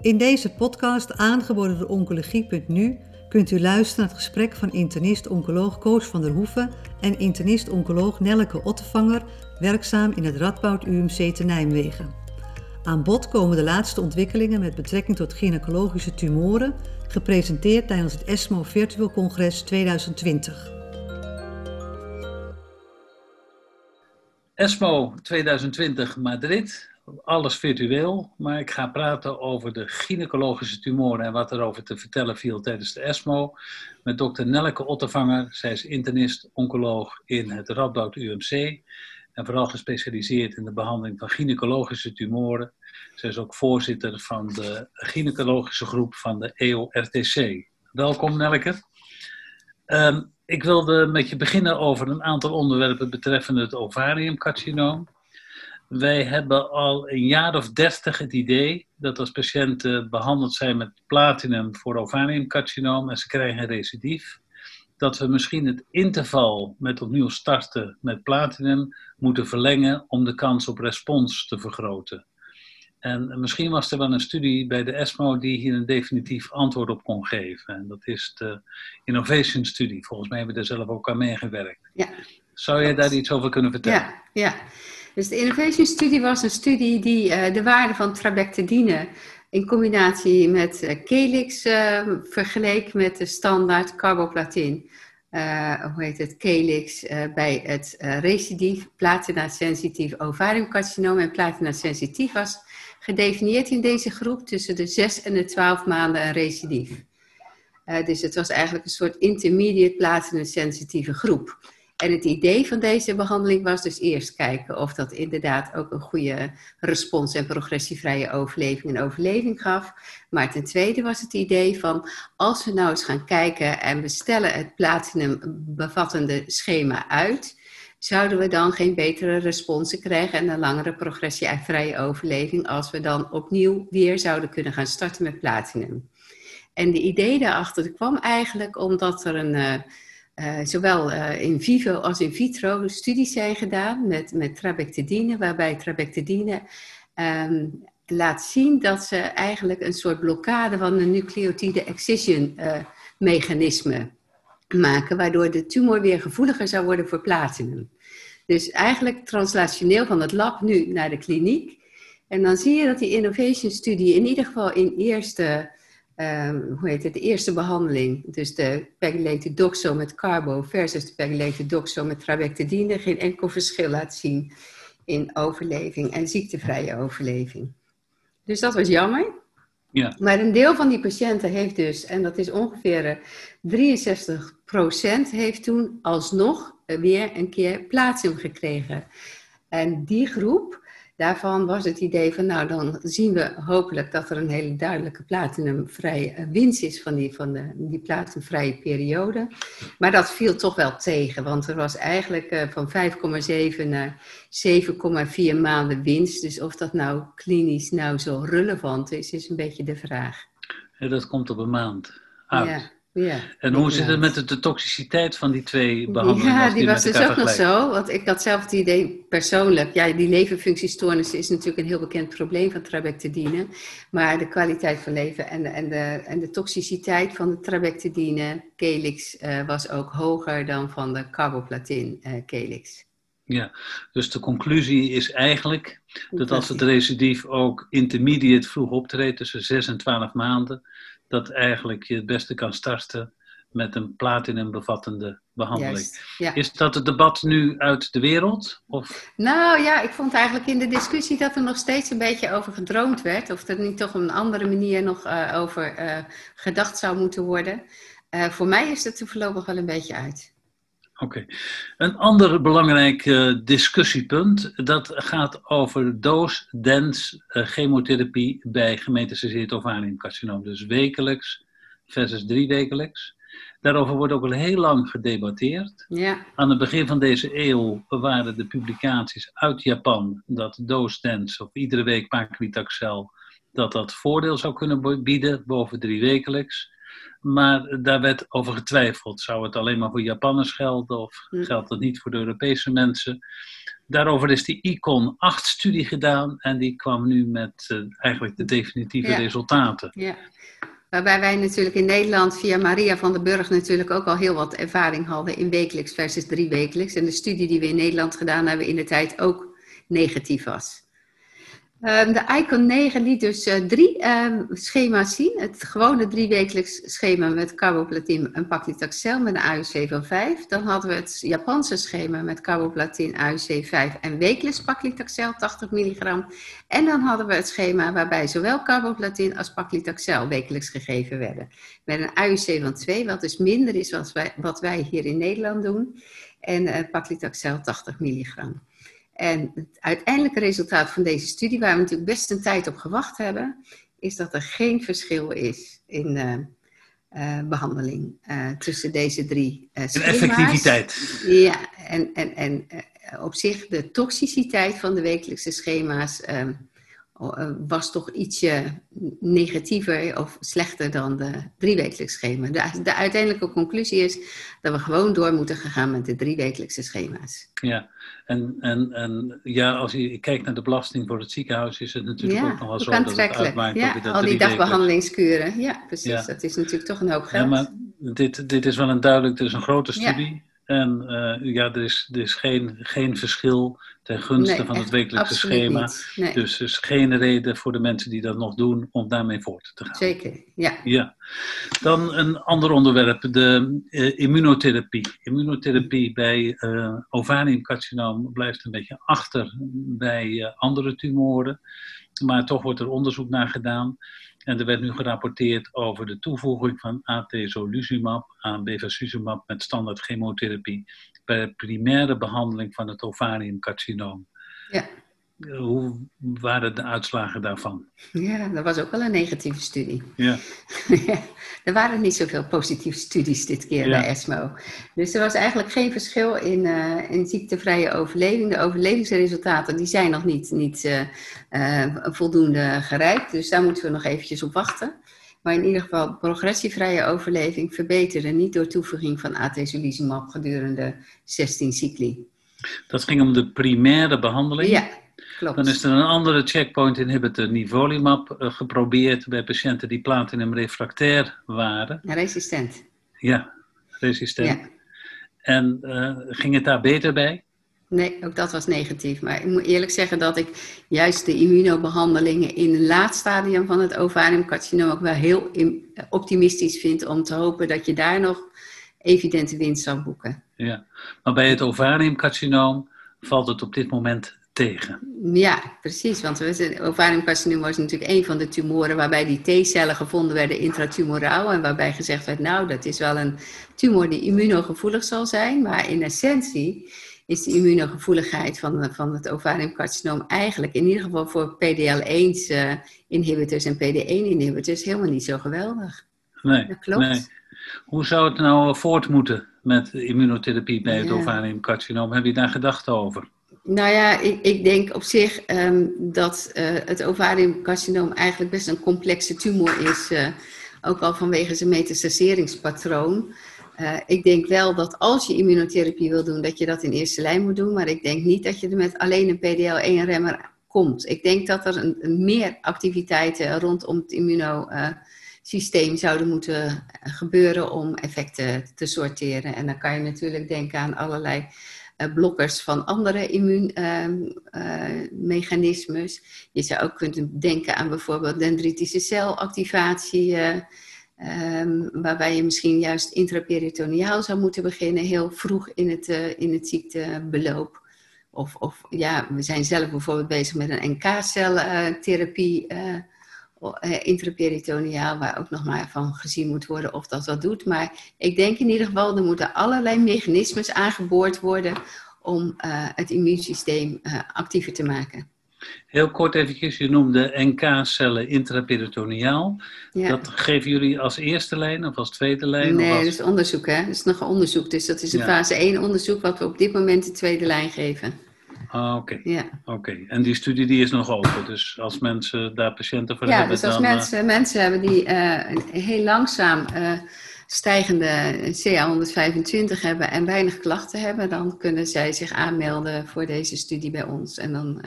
In deze podcast, aangeboden door Oncologie.nu, kunt u luisteren naar het gesprek van internist-oncoloog Koos van der Hoeven en internist-oncoloog Nelleke Ottevanger, werkzaam in het Radboud UMC te Nijmegen. Aan bod komen de laatste ontwikkelingen met betrekking tot gynaecologische tumoren, gepresenteerd tijdens het ESMO Virtual Congres 2020. ESMO 2020 Madrid, alles virtueel, maar ik ga praten over de gynaecologische tumoren en wat erover te vertellen viel tijdens de ESMO met dokter Nelleke Ottevanger. Zij is internist-oncoloog in het Radboud UMC en vooral gespecialiseerd in de behandeling van gynaecologische tumoren. Zij is ook voorzitter van de gynaecologische groep van de EORTC. Welkom Nelleke. Um, ik wilde met je beginnen over een aantal onderwerpen betreffende het ovariumcarcinoom. Wij hebben al een jaar of dertig het idee dat als patiënten behandeld zijn met platinum voor ovariumcarcinoom en ze krijgen een recidief, dat we misschien het interval met opnieuw starten met platinum moeten verlengen om de kans op respons te vergroten. En misschien was er wel een studie bij de ESMO die hier een definitief antwoord op kon geven. En dat is de Innovation Studie. Volgens mij hebben we er zelf ook aan meegewerkt. Ja. Zou je daar iets over kunnen vertellen? Ja, ja. Dus de Innovation Studie was een studie die uh, de waarde van trabectedine in combinatie met uh, Kelix uh, vergeleek met de standaard carboplatin. hoe heet het? Kelix bij het recidief platina-sensitief ovariumcarcinoom. En platina-sensitief was gedefinieerd in deze groep tussen de 6 en de 12 maanden een recidief. dus het was eigenlijk een soort intermediate platina-sensitieve groep. En het idee van deze behandeling was dus eerst kijken of dat inderdaad ook een goede respons en progressievrije overleving en overleving gaf. Maar ten tweede was het idee van als we nou eens gaan kijken en we stellen het platinum bevattende schema uit, zouden we dan geen betere responsen krijgen en een langere progressievrije overleving als we dan opnieuw weer zouden kunnen gaan starten met platinum. En de idee daarachter kwam eigenlijk omdat er een uh, zowel uh, in vivo als in vitro studies zijn gedaan met, met trabectedine, waarbij trabectedine um, laat zien dat ze eigenlijk een soort blokkade van de nucleotide excision uh, mechanisme maken, waardoor de tumor weer gevoeliger zou worden voor platinum. Dus eigenlijk translationeel van het lab nu naar de kliniek. En dan zie je dat die innovation studie in ieder geval in eerste um, hoe heet het, de eerste behandeling, dus de pegylated doxo met carbo versus de pegylated doxo met trabectedine, geen enkel verschil laat zien in overleving en ziektevrije overleving. Dus dat was jammer. Ja. Maar een deel van die patiënten heeft dus, en dat is ongeveer 63%, eh, heeft toen alsnog weer een keer plaatsing gekregen. En die groep, Daarvan was het idee van, nou dan zien we hopelijk dat er een hele duidelijke platinumvrije eh, winst is van die, van de, die platinumvrije periode. Maar dat viel toch wel tegen, want er was eigenlijk uh, van 5,7 naar 7,4 maanden winst. Dus of dat nou klinisch nou zo relevant is, is een beetje de vraag. Ja, dat komt op een maand uit. Ja. Ja, en hoe zit het met de, toxiciteit van die twee behandelingen? Ja, die, was dus ook nog zo. Want ik had zelf het idee persoonlijk. Ja, die leverfunctiestoornis is natuurlijk een heel bekend probleem van trabectedine. Maar de kwaliteit van leven en de, en de, en de toxiciteit van de trabectedine Kelix uh, was ook hoger dan van de carboplatin uh, Kelix. Ja, dus de conclusie is eigenlijk dat als het recidief ook intermediate vroeg optreedt, tussen 6 en 12 maanden, dat eigenlijk je het beste kan starten met een platinum bevattende behandeling. Is dat het debat nu uit de wereld? Of? Nou ja, ik vond eigenlijk in de discussie dat er nog steeds een beetje over gedroomd werd. Of er niet toch op een andere manier nog uh, over uh, gedacht zou moeten worden. Uh, voor mij is het er voorlopig wel een beetje uit. Oké. Een ander belangrijk uh, discussiepunt, dat gaat over doos-dens uh, chemotherapie bij gemetastaseerd ovariumcarcinoom. Dus wekelijks versus drie wekelijks. Daarover wordt ook al heel lang gedebatteerd. Ja. Aan het begin van deze eeuw waren de publicaties uit Japan dat doos-dens of iedere week paclitaxel dat dat voordeel zou kunnen bieden boven drie wekelijks. Maar daar werd over getwijfeld. Zou het alleen maar voor Japanners gelden of hm. geldt dat niet voor de Europese mensen? Daarover is die ICON 8-studie gedaan en die kwam nu met uh, eigenlijk de definitieve Ja. resultaten. Ja. Waarbij wij natuurlijk in Nederland via Maria van den Burg natuurlijk ook al heel wat ervaring hadden in wekelijks versus drie wekelijks. En de studie die we in Nederland gedaan hebben in de tijd ook negatief was. Ehm, de ICON 9 liet dus eh, drie ehm, schema's zien. Het gewone driewekelijks schema met carboplatin en paclitaxel met een AUC van 5. Dan hadden we het Japanse schema met carboplatin, AUC 5 en wekelijks paclitaxel 80 milligram. En dan hadden we het schema waarbij zowel carboplatin als paclitaxel wekelijks gegeven werden. Met een AUC van 2, wat dus minder is wat wij, wat wij hier in Nederland doen. En eh, paclitaxel 80 milligram. En het uiteindelijke resultaat van deze studie, waar we natuurlijk best een tijd op gewacht hebben, is dat er geen verschil is in eh, eh, behandeling eh, tussen deze drie eh En schema's. effectiviteit. Ja, en, en, en op zich de toxiciteit van de wekelijkse schema's ehm, eh, was toch ietsje negatiever of slechter dan de driewekelijks schema. De, de uiteindelijke conclusie is dat we gewoon door moeten gaan met de driewekelijkse schema's. Ja, en, en, en ja, als je kijkt naar de belasting voor het ziekenhuis, is het natuurlijk ook nog wel zo dat het uitmaakt Ja, dat al die dagbehandelingskuren. Ja, precies. Ja. Dat is natuurlijk toch een hoop Ja, geld. maar dit, dit is wel een duidelijk, het is een grote Ja. studie. En eh, ja, er is, er is geen, geen verschil ten gunste Nee, van het wekelijkse schema. Nee, Dus er is geen reden voor de mensen die dat nog doen om daarmee voort te gaan. zeker. Ja. Ja. Dan een ander onderwerp, de eh, immunotherapie. Immunotherapie bij eh ovariumcarcinoom blijft een beetje achter bij eh, andere tumoren. Maar toch wordt er onderzoek naar gedaan. En er werd nu gerapporteerd over de toevoeging van atezolizumab aan bevacizumab met standaard chemotherapie primaire behandeling van het ovariumcarcinoom. Ja. Hoe waren de uitslagen daarvan? ja, dat was ook wel een negatieve studie. Ja, er waren niet zoveel positieve studies dit keer Ja. bij ESMO. Dus er was eigenlijk geen verschil in, eh, in ziektevrije overleving. De overlevingsresultaten die zijn nog niet, niet eh, eh, voldoende gereikt. Dus daar moeten we nog eventjes op wachten. Maar in ieder geval, progressievrije overleving verbeterde niet door toevoeging van atezolizumab gedurende 16 cycli. dat ging om de primaire behandeling. Ja, klopt. Dan is er een andere checkpoint inhibitor, nivolumab, eh, geprobeerd bij patiënten die platinum refractair waren. Resistent. Ja, resistent. Ja. En eh, ging het daar beter bij? Nee, ook dat was negatief. Maar ik moet eerlijk zeggen dat ik juist de immunobehandelingen in een laat stadium van het ovariumcarcinoom ook wel heel im- optimistisch vind om te hopen dat je daar nog evidente winst zal boeken. Ja. Maar bij het ovariumcarcinoom valt het op dit moment tegen. Ja, precies. Want zijn- ovariumcarcinoom was natuurlijk een van de tumoren waarbij die T-cellen gevonden werden intratumoraal. En waarbij gezegd werd, nou, dat is wel een tumor die immunogevoelig zal zijn. Maar in essentie is de immunogevoeligheid van, van het ovariumcarcinoom eigenlijk, in ieder geval voor PDL1-inhibitors en PD1-inhibitors, helemaal niet zo geweldig. Nee, Dat klopt. nee. Hoe zou het nou voort moeten met immunotherapie bij het Ja. ovariumcarcinoom? Heb je daar gedachten over? Nou ja, ik, ik denk op zich ehm, dat eh, het ovariumcarcinoom eigenlijk best een complexe tumor is. eh, ook al vanwege zijn metastaseringspatroon. Eh, ik denk wel dat als je immunotherapie wil doen, dat je dat in eerste lijn moet doen. Maar ik denk niet dat je er met alleen een PDL1-remmer komt. Ik denk dat er een, meer activiteiten rondom het immunosysteem zouden moeten gebeuren om effecten te sorteren. En dan kan je natuurlijk denken aan allerlei eh, blokkers van andere immuunmechanismes. je zou ook kunnen denken aan bijvoorbeeld dendritische celactivatie, eh, ehm, waarbij je misschien juist intraperitoneaal zou moeten beginnen, heel vroeg in het, eh, in het ziektebeloop. Of, of ja, we zijn zelf bijvoorbeeld bezig met een NK-celtherapie uh, uh, intraperitoneaal, waar ook nog maar van gezien moet worden of dat wat doet. Maar ik denk in ieder geval, er moeten allerlei mechanismes aangeboord worden om het immuunsysteem actiever te maken. Heel kort eventjes, je noemde NK-cellen intraperitoneaal. Ja. Dat geven jullie als eerste lijn of als tweede lijn? Nee, als... dat is onderzoek hè. Dat is nog een onderzoek. Dus dat is een ja. fase 1 onderzoek wat we op dit moment de tweede lijn geven. Ah, oké. Ja. Oké. En die studie die is nog open. Dus als mensen daar patiënten voor ja, hebben, dus als dan... mensen, mensen hebben die uh, heel langzaam uh, stijgende CA125 hebben en weinig klachten hebben, dan kunnen zij zich aanmelden voor deze studie bij ons. En dan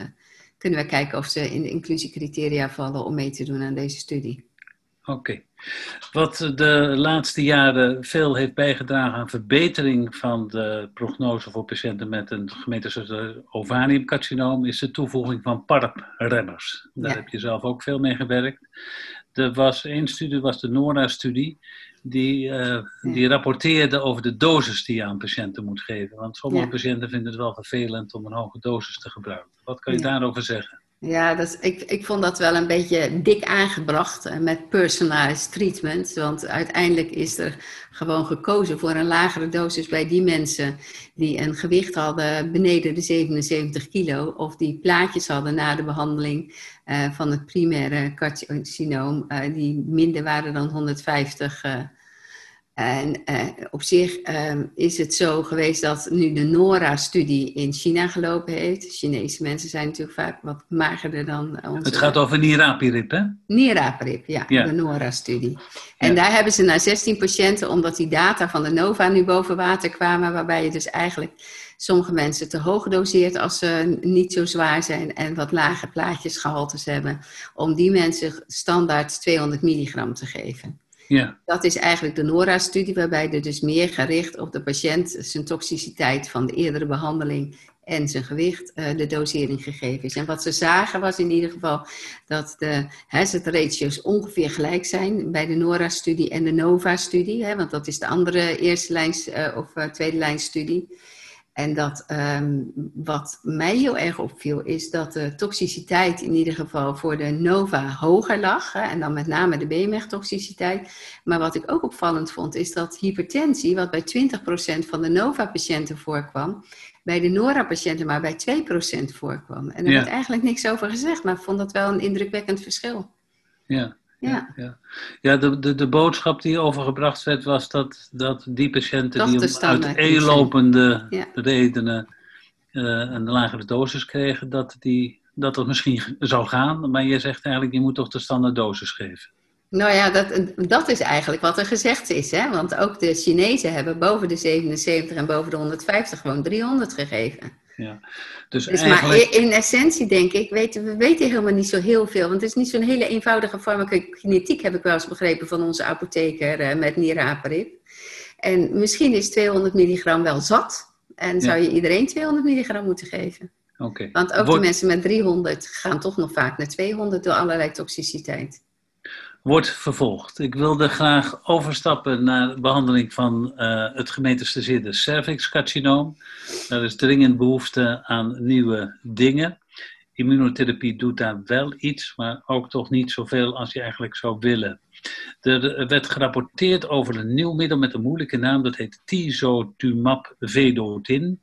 kunnen we kijken of ze in de inclusiecriteria vallen om mee te doen aan deze studie. Oké. Wat de laatste jaren veel heeft bijgedragen aan verbetering van de prognose voor patiënten met een gemeentelijke ovariumcarcinoom is de toevoeging van PARP-remmers. Daar heb je zelf ook veel mee gewerkt. Er was één studie, was de NORA-studie, die, uh, die rapporteerde over de dosis die je aan patiënten moet geven. Want sommige patiënten vinden het wel vervelend om een hoge dosis te gebruiken. Wat kan je daarover zeggen? Ja, ik, ik vond dat wel een beetje dik aangebracht eh, met personalized treatment. Want uiteindelijk is er gewoon gekozen voor een lagere dosis bij die mensen die een gewicht hadden beneden de 77 kilo. Of die plaatjes hadden na de behandeling uh, van het primaire carcinoom, uh, die minder waren dan 150 uh, en uh, op zich uh, is het zo geweest dat nu de NORA-studie in China gelopen heeft. Chinese mensen zijn natuurlijk vaak wat magerder dan onze... Het gaat over nierapirip, hè? Nierapirip, ja, ja. de NORA-studie. En ja. daar hebben ze naar 16 patiënten, omdat die data van de NOVA nu boven water kwamen, waarbij je dus eigenlijk sommige mensen te hoog doseert als ze niet zo zwaar zijn en wat lage plaatjesgehaltes hebben, om die mensen standaard 200 milligram te geven. Ja. Dat is eigenlijk de NORA-studie, waarbij er dus meer gericht op de patiënt, zijn toxiciteit van de eerdere behandeling en zijn gewicht, uh, de dosering gegeven is. En wat ze zagen was in ieder geval dat de hazard ratios ongeveer gelijk zijn bij de NORA-studie en de NOVA-studie, want dat is de andere eerste lijns uh, of uh, tweede lijnstudie. En dat, um, wat mij heel erg opviel, is dat de toxiciteit in ieder geval voor de NOVA hoger lag. Hè, en dan met name de BMR-toxiciteit. Maar wat ik ook opvallend vond, is dat hypertensie, wat bij 20% van de NOVA-patiënten voorkwam, bij de NORA-patiënten maar bij 2% voorkwam. En er ja. werd eigenlijk niks over gezegd, maar ik vond dat wel een indrukwekkend verschil. Ja, ja. ja. ja de, de, de boodschap die overgebracht werd was dat, dat die patiënten dat die uit eenlopende ja. redenen uh, een lagere dosis kregen, dat, die, dat dat misschien zou gaan. Maar je zegt eigenlijk, je moet toch de standaard dosis geven. Nou ja, dat, dat is eigenlijk wat er gezegd is. Hè? Want ook de Chinezen hebben boven de 77 en boven de 150 gewoon 300 gegeven. Ja. Dus, dus eigenlijk... Maar in essentie denk ik, weten, we weten helemaal niet zo heel veel. Want het is niet zo'n hele eenvoudige farmacokinetiek, heb ik wel eens begrepen van onze apotheker uh, met niraparib. En misschien is 200 milligram wel zat. En zou je iedereen 200 milligram moeten geven. Okay. Want ook de mensen met 300 gaan toch nog vaak naar 200 door allerlei toxiciteit wordt vervolgd. Ik wilde graag overstappen naar de behandeling van uh, het gemetastaseerde cervixcarcinoom. Er is dringend behoefte aan nieuwe dingen. Immunotherapie doet daar wel iets, maar ook toch niet zoveel als je eigenlijk zou willen. Er werd gerapporteerd over een nieuw middel met een moeilijke naam, dat heet Tisotumab vedotin.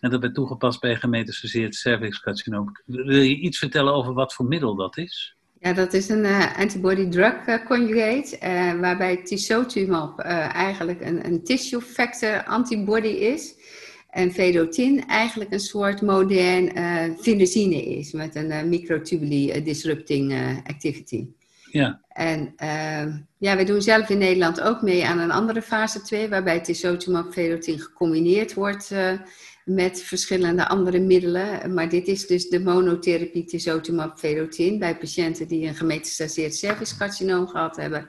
En dat werd toegepast bij gemetastaseerd cervixcarcinoom. Wil je iets vertellen over wat voor middel dat is? Ja, dat is een uh, antibody-drug uh, conjugate, uh, waarbij tisotumab eigenlijk een, een tissue factor antibody is. En vedotin eigenlijk een soort modern vinosine is, met een microtubuli disrupting activity. Ja. En ehm, ja, we doen zelf in Nederland ook mee aan een andere fase 2, waarbij tisotumab vedotin gecombineerd wordt met verschillende andere middelen. Maar dit is dus de monotherapie tisotumab vedotin bij patiënten die een gemetastaseerd cervixcarcinoom gehad hebben.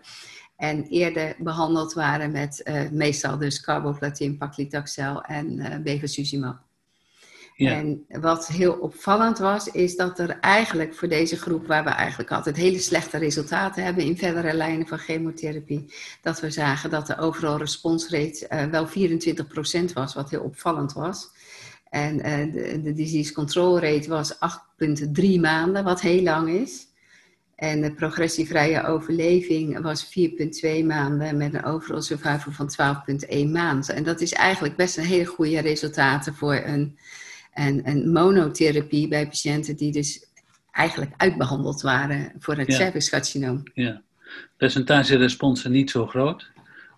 En eerder behandeld waren met uh, meestal dus carboplatin, paclitaxel en uh, bevacizumab. En wat heel opvallend was, is dat er eigenlijk voor deze groep, waar we eigenlijk altijd hele slechte resultaten hebben in verdere lijnen van chemotherapie, dat we zagen dat de overal responsrate uh, wel 24% was, wat heel opvallend was. En uh, de, de disease control rate was 8,3 maanden, wat heel lang is. En de progressievrije overleving was 4,2 maanden met een overall survival van 12,1 maanden. En dat is eigenlijk best een hele goede resultaten voor een, een, een monotherapie bij patiënten die dus eigenlijk uitbehandeld waren voor het ja. cervixcarcinoom. Ja, percentage responsen niet zo groot,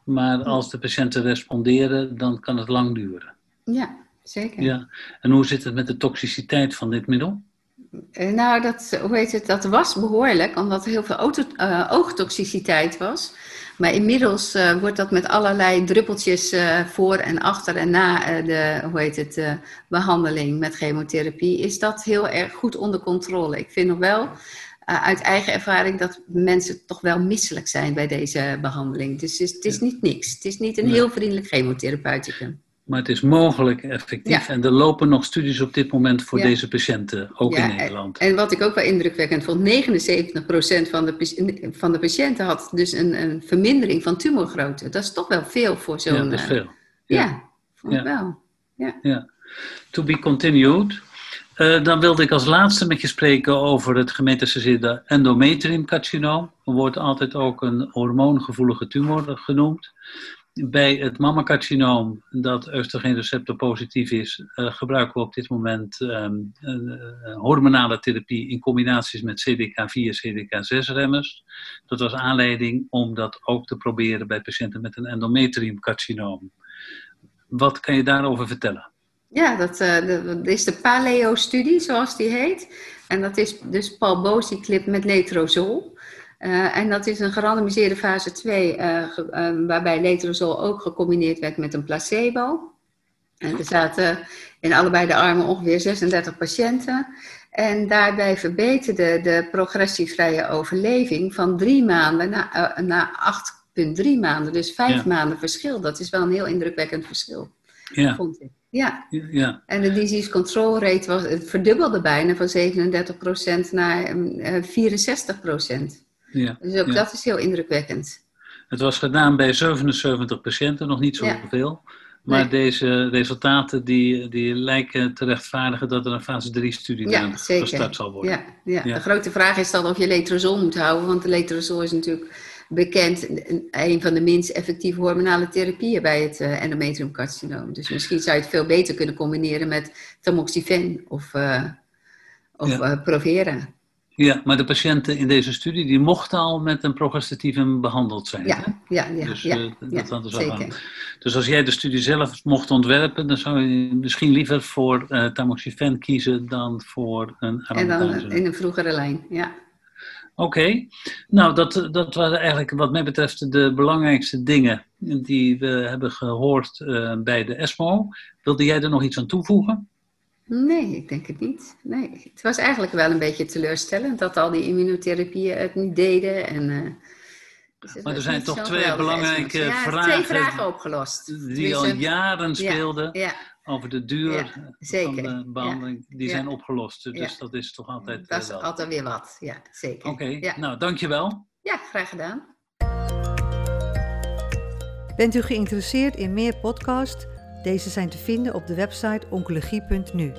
maar als de patiënten responderen, dan kan het lang duren. Ja, zeker. Ja. En hoe zit het met de toxiciteit van dit middel? Nou, dat, hoe heet het, dat was behoorlijk, omdat er heel veel auto, uh, oogtoxiciteit was. Maar inmiddels uh, wordt dat met allerlei druppeltjes uh, voor en achter en na de hoe heet het, behandeling met chemotherapie, is dat heel erg goed onder controle. Ik vind nog wel uit eigen ervaring dat mensen toch wel misselijk zijn bij deze behandeling. Dus het is, het is niet niks. Het is niet een heel vriendelijk chemotherapeuticum. Maar het is mogelijk effectief. En er lopen nog studies op dit moment voor deze patiënten, ook in Nederland. En wat ik ook wel indrukwekkend vond, 79% van de, van de patiënten had dus een, een vermindering van tumorgrootte. Dat is toch wel veel voor zo'n... Ja, dat is veel. Ja, ja vond ik wel. Ja. ja. To be continued. Uh, dan wilde ik als laatste met je spreken over het gemetastaseerde endometriumcarcinoom. Er wordt altijd ook een hormoongevoelige tumor genoemd bij het mammacarcinoom, dat oestrogeenreceptor positief is, uh, gebruiken we op dit moment um, uh, hormonale therapie in combinaties met CDK4 CDK6-remmers. Dat was aanleiding om dat ook te proberen bij patiënten met een endometriumcarcinoom. Wat kan je daarover vertellen? Ja, dat, dat is de Paleo-studie, zoals die heet. En dat is dus palbociclip met letrozol. Uh, en dat is een gerandomiseerde fase 2, uh, uh, waarbij letrozol ook gecombineerd werd met een placebo. En er zaten in allebei de armen ongeveer 36 patiënten. En daarbij verbeterde de progressievrije overleving van drie maanden naar, naar 8,3 maanden. Dus vijf ja. maanden verschil. Dat is wel een heel indrukwekkend verschil, ja. vond ik. Ja. ja. En de disease control rate was, het verdubbelde bijna van 37% naar 64%. Ja, dus ook dat is heel indrukwekkend. Het was gedaan bij 77 patiënten, nog niet zoveel. Ja. Maar nee. deze resultaten die, die lijken te rechtvaardigen dat er een fase 3-studie ja, gestart zal worden. Ja, ja. ja, De grote vraag is dan of je letrozol moet houden, want de letrozol is natuurlijk bekend een van de minst effectieve hormonale therapieën bij het uh, endometriumcarcinoom. Dus misschien zou je het veel beter kunnen combineren met tamoxifen of, uh, of ja. uh, Provera. Ja, maar de patiënten in deze studie die mochten al met een progestatieve behandeld zijn. Ja, ja, ja. Dus, ja, uh, ja, dat dus, zeker. dus als jij de studie zelf mocht ontwerpen, dan zou je misschien liever voor uh, tamoxifen kiezen dan voor een En dan in een vroegere lijn, ja. Oké, okay. nou dat, dat waren eigenlijk wat mij betreft de belangrijkste dingen die we hebben gehoord uh, bij de ESMO. Wilde jij er nog iets aan toevoegen? Nee, ik denk het niet. Nee. Het was eigenlijk wel een beetje teleurstellend dat al die immunotherapieën het niet deden. En, uh, dus maar er zijn toch twee belangrijke ja, vragen. Twee vragen opgelost. Die al jaren speelden ja, ja. over de duur van de behandeling. Die zijn opgelost. Dus dat is toch altijd. Dat is wel. altijd weer wat. Ja, zeker. Oké, okay. nou dankjewel. Ja, graag gedaan. Bent u geïnteresseerd in meer podcasts? Deze zijn te vinden op de website oncologie.nu.